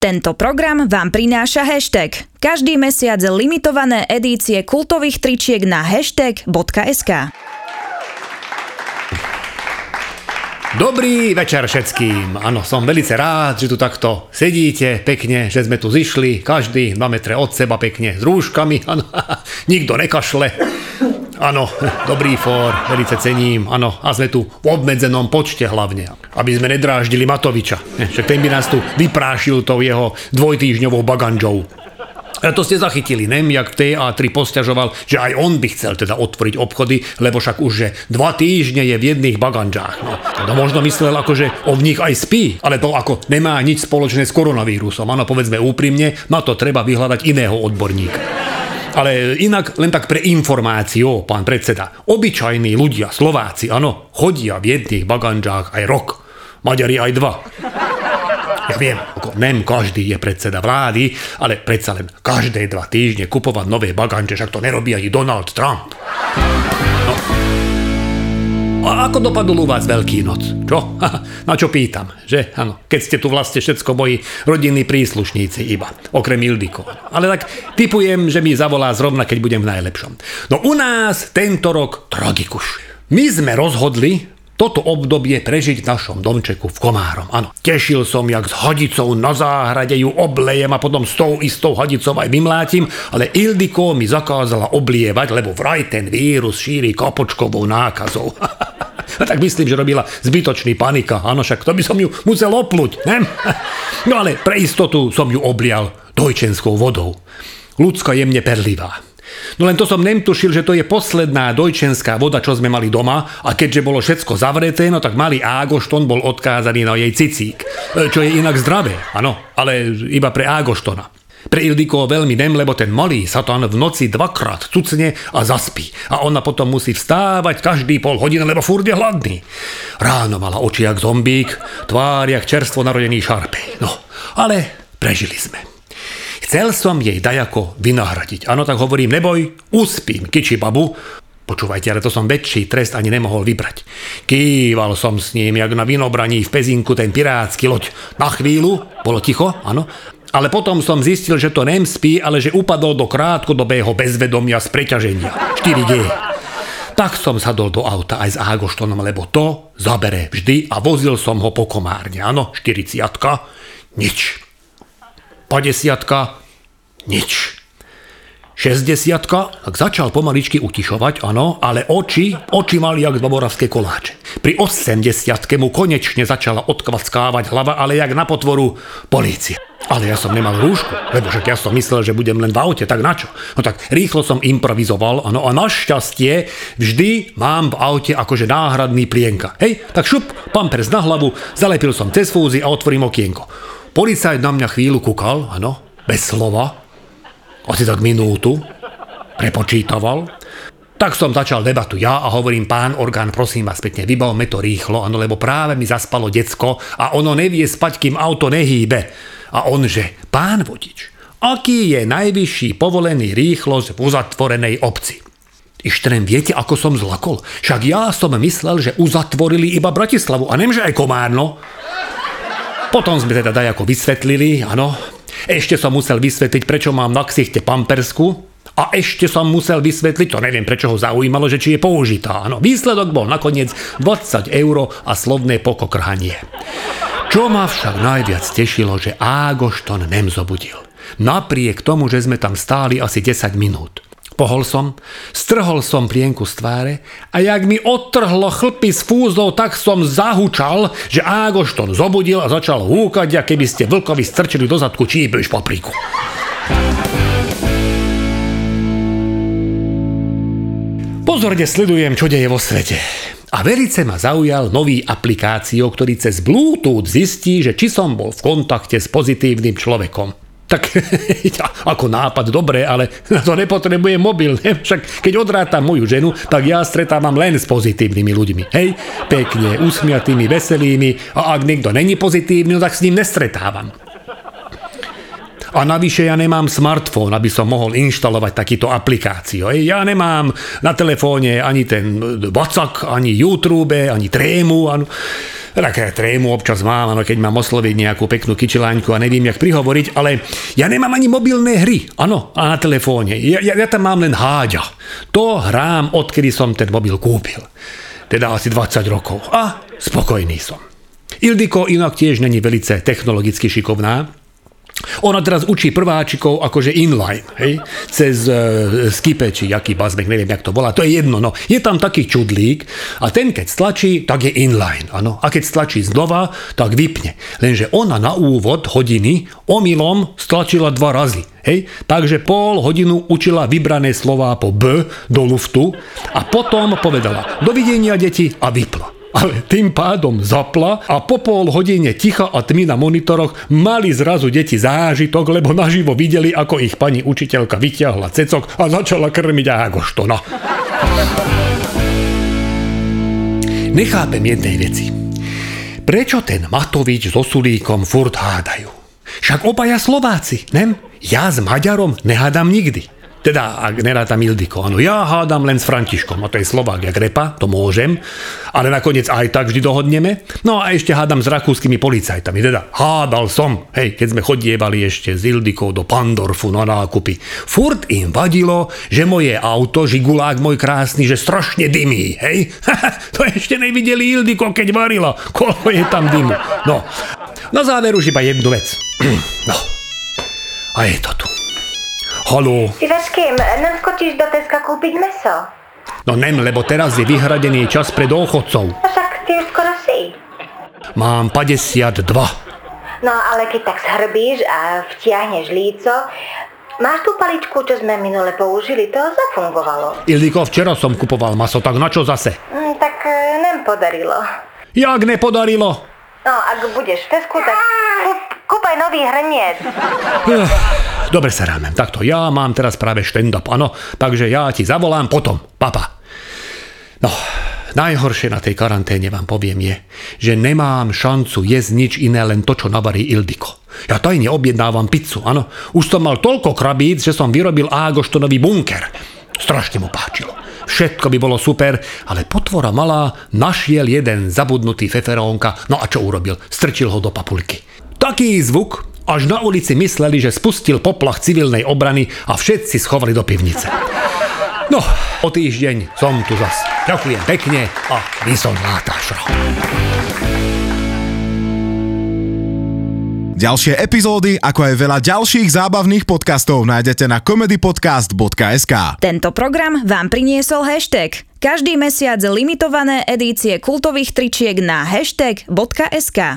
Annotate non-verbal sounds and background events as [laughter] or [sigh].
Tento program vám prináša hashtag. Každý mesiac limitované edície kultových tričiek na hashtag.sk. Dobrý večer všetkým. Áno, som velice rád, že tu takto sedíte pekne, že sme tu zišli, každý 2 metre od seba pekne s rúškami. [laughs] Áno, nikto nekašle. Áno, dobrý fór, velice cením, áno, a sme tu v obmedzenom počte hlavne, aby sme nedráždili Matoviča, však ten by nás tu vyprášil tou jeho dvojtýždňovou baganžou. A to ste zachytili, ne? Jak TA3 posťažoval, že aj on by chcel teda otvoriť obchody, lebo však už že dva týždne je v jedných baganžách. No, to možno myslel ako, že o v nich aj spí, ale to ako nemá nič spoločné s koronavírusom. Áno, povedzme úprimne, na to treba vyhľadať iného odborníka. Ale inak len tak pre informáciu, pán predseda. Obyčajní ľudia, Slováci, áno, chodia v jedných baganžách aj rok. Maďari aj dva. Ja viem, ako nem každý je predseda vlády, ale predsa len každé dva týždne kupovať nové baganže, však to nerobí aj Donald Trump. A ako dopadol u vás Veľký noc? Čo? [laughs] Na čo pýtam, že? Áno, keď ste tu vlastne všetko moji rodinní príslušníci iba, okrem Ildiko. Ale tak typujem, že mi zavolá zrovna, keď budem v najlepšom. No u nás tento rok tragikuš. My sme rozhodli, toto obdobie prežiť v našom domčeku v Komárom. Áno, tešil som, jak s hadicou na záhrade ju oblejem a potom s tou istou hadicou aj vymlátim, ale Ildiko mi zakázala oblievať, lebo vraj ten vírus šíri kapočkovou nákazou. A [laughs] tak myslím, že robila zbytočný panika. Áno, však to by som ju musel opluť, ne? [laughs] No ale pre istotu som ju oblial dojčenskou vodou. Ľudská jemne perlivá. No len to som nemtušil, že to je posledná dojčenská voda, čo sme mali doma a keďže bolo všetko zavreté, no tak malý Ágošton bol odkázaný na jej cicík. E, čo je inak zdravé, áno, ale iba pre Ágoštona. Pre Ildiko veľmi nem, lebo ten malý satan v noci dvakrát cucne a zaspí. A ona potom musí vstávať každý pol hodiny, lebo furt je hladný. Ráno mala oči jak zombík, tvár jak čerstvo narodený šarpej. No, ale prežili sme. Chcel som jej dajako vynahradiť. Áno, tak hovorím, neboj, uspím kiči babu. Počúvajte, ale to som väčší trest ani nemohol vybrať. Kýval som s ním, jak na vinobraní v Pezinku ten pirátsky loď. Na chvíľu, bolo ticho, áno, ale potom som zistil, že to nem spí, ale že upadol do krátkodobého bezvedomia z preťaženia. 4G. Tak som sadol do auta aj s Ágoštonom, lebo to zabere vždy a vozil som ho po komárne. Áno, 40 nič. 50 nič. 60 tak začal pomaličky utišovať, áno, ale oči, oči mali jak baboravské koláče. Pri 80 mu konečne začala odkvackávať hlava, ale jak na potvoru polícia. Ale ja som nemal rúšku, lebo však ja som myslel, že budem len v aute, tak na čo? No tak rýchlo som improvizoval, áno, a našťastie vždy mám v aute akože náhradný plienka. Hej, tak šup, pampers na hlavu, zalepil som cez fúzy a otvorím okienko. Policajt na mňa chvíľu kúkal, áno, bez slova, asi tak minútu, prepočítaval. Tak som začal debatu ja a hovorím, pán orgán, prosím vás pekne, vybavme to rýchlo, ano, lebo práve mi zaspalo decko a ono nevie spať, kým auto nehýbe. A on že, pán vodič, aký je najvyšší povolený rýchlosť v uzatvorenej obci? Ištrem, viete, ako som zlakol? Však ja som myslel, že uzatvorili iba Bratislavu a nemže aj Komárno. Potom sme teda dajako vysvetlili, áno. Ešte som musel vysvetliť, prečo mám na ksichte pampersku, a ešte som musel vysvetliť, to neviem prečo ho zaujímalo, že či je použitá. Áno, výsledok bol nakoniec 20 eur a slovné pokokrhanie. Čo ma však najviac tešilo, že Ágošton nemzobudil. Napriek tomu, že sme tam stáli asi 10 minút. Pohol som, strhol som plienku z tváre a jak mi odtrhlo chlpy s fúzou, tak som zahučal, že Ágošton zobudil a začal húkať, ako keby ste vlkovi strčili do zadku číbliš papriku. Pozorne sledujem, čo deje vo svete. A velice ma zaujal nový aplikáciou, ktorý cez Bluetooth zistí, že či som bol v kontakte s pozitívnym človekom. Tak [laughs] ako nápad dobre, ale [laughs] na to nepotrebuje mobil. Ne? Však keď odrátam moju ženu, tak ja stretávam len s pozitívnymi ľuďmi. Hej, pekne, usmiatými, veselými a ak niekto není pozitívny, no tak s ním nestretávam. A navyše ja nemám smartfón, aby som mohol inštalovať takýto aplikáciu. Ja nemám na telefóne ani ten WhatsApp, ani YouTube, ani Trému. Ani... Také trému občas mám, ano, keď mám osloviť nejakú peknú kyčeláňku a neviem, jak prihovoriť, ale ja nemám ani mobilné hry, áno, a na telefóne. Ja, ja, ja tam mám len háďa. To hrám, odkedy som ten mobil kúpil. Teda asi 20 rokov. A spokojný som. Ildiko inak tiež není velice technologicky šikovná, ona teraz učí prváčikov akože inline, hej, cez uh, skipe, či jaký bazmek, neviem, jak to volá, to je jedno, no. Je tam taký čudlík a ten, keď stlačí, tak je inline, áno. A keď stlačí znova, tak vypne. Lenže ona na úvod hodiny omylom stlačila dva razy, hej. Takže pol hodinu učila vybrané slová po B do luftu a potom povedala dovidenia deti a vypla ale tým pádom zapla a po pol hodine ticha a tmy na monitoroch mali zrazu deti zážitok, lebo naživo videli, ako ich pani učiteľka vyťahla cecok a začala krmiť Ágoštona. Nechápem jednej veci. Prečo ten Matovič so Sulíkom furt hádajú? Však obaja Slováci, nem? Ja s Maďarom nehádam nikdy. Teda, ak nerátam Ildiko, áno, ja hádam len s Františkom, a to je Slovák jak repa, to môžem, ale nakoniec aj tak vždy dohodneme. No a ešte hádam s rakúskymi policajtami, teda hádal som, hej, keď sme chodievali ešte s Ildikou do Pandorfu na nákupy. Furt im vadilo, že moje auto, žigulák môj krásny, že strašne dymí, hej. [laughs] to ešte nevideli Ildiko, keď varila, koľko je tam dymu. No, na záver už iba jednu vec. [clears throat] no, a je to tu. Haló. Ty s kým? Nem skočíš do Teska kúpiť meso? No nem, lebo teraz je vyhradený čas pre dôchodcov. A však ty už skoro si. Mám 52. No ale keď tak zhrbíš a vtiahneš líco, máš tú paličku, čo sme minule použili, to zafungovalo. Ildiko, včera som kupoval maso, tak na čo zase? Mm, tak e, nem podarilo. Jak nepodarilo? No, ak budeš v Tesku, tak kúp, kúpaj nový hrniec. Dobre sa rámem, takto ja mám teraz práve štend-up, áno, takže ja ti zavolám potom, papa. No, najhoršie na tej karanténe vám poviem je, že nemám šancu jesť nič iné, len to, čo navarí Ildiko. Ja tajne objednávam pizzu, áno. Už som mal toľko krabíc, že som vyrobil Ágoštonový bunker. Strašne mu páčilo. Všetko by bolo super, ale potvora malá našiel jeden zabudnutý feferónka, no a čo urobil? Strčil ho do papulky. Taký zvuk, až na ulici mysleli, že spustil poplach civilnej obrany a všetci schovali do pivnice. No, o týždeň som tu zas. Ďakujem pekne a vy som látašro. Ďalšie epizódy, ako aj veľa ďalších zábavných podcastov nájdete na comedypodcast.sk. Tento program vám priniesol hashtag. Každý mesiac limitované edície kultových tričiek na hashtag.sk.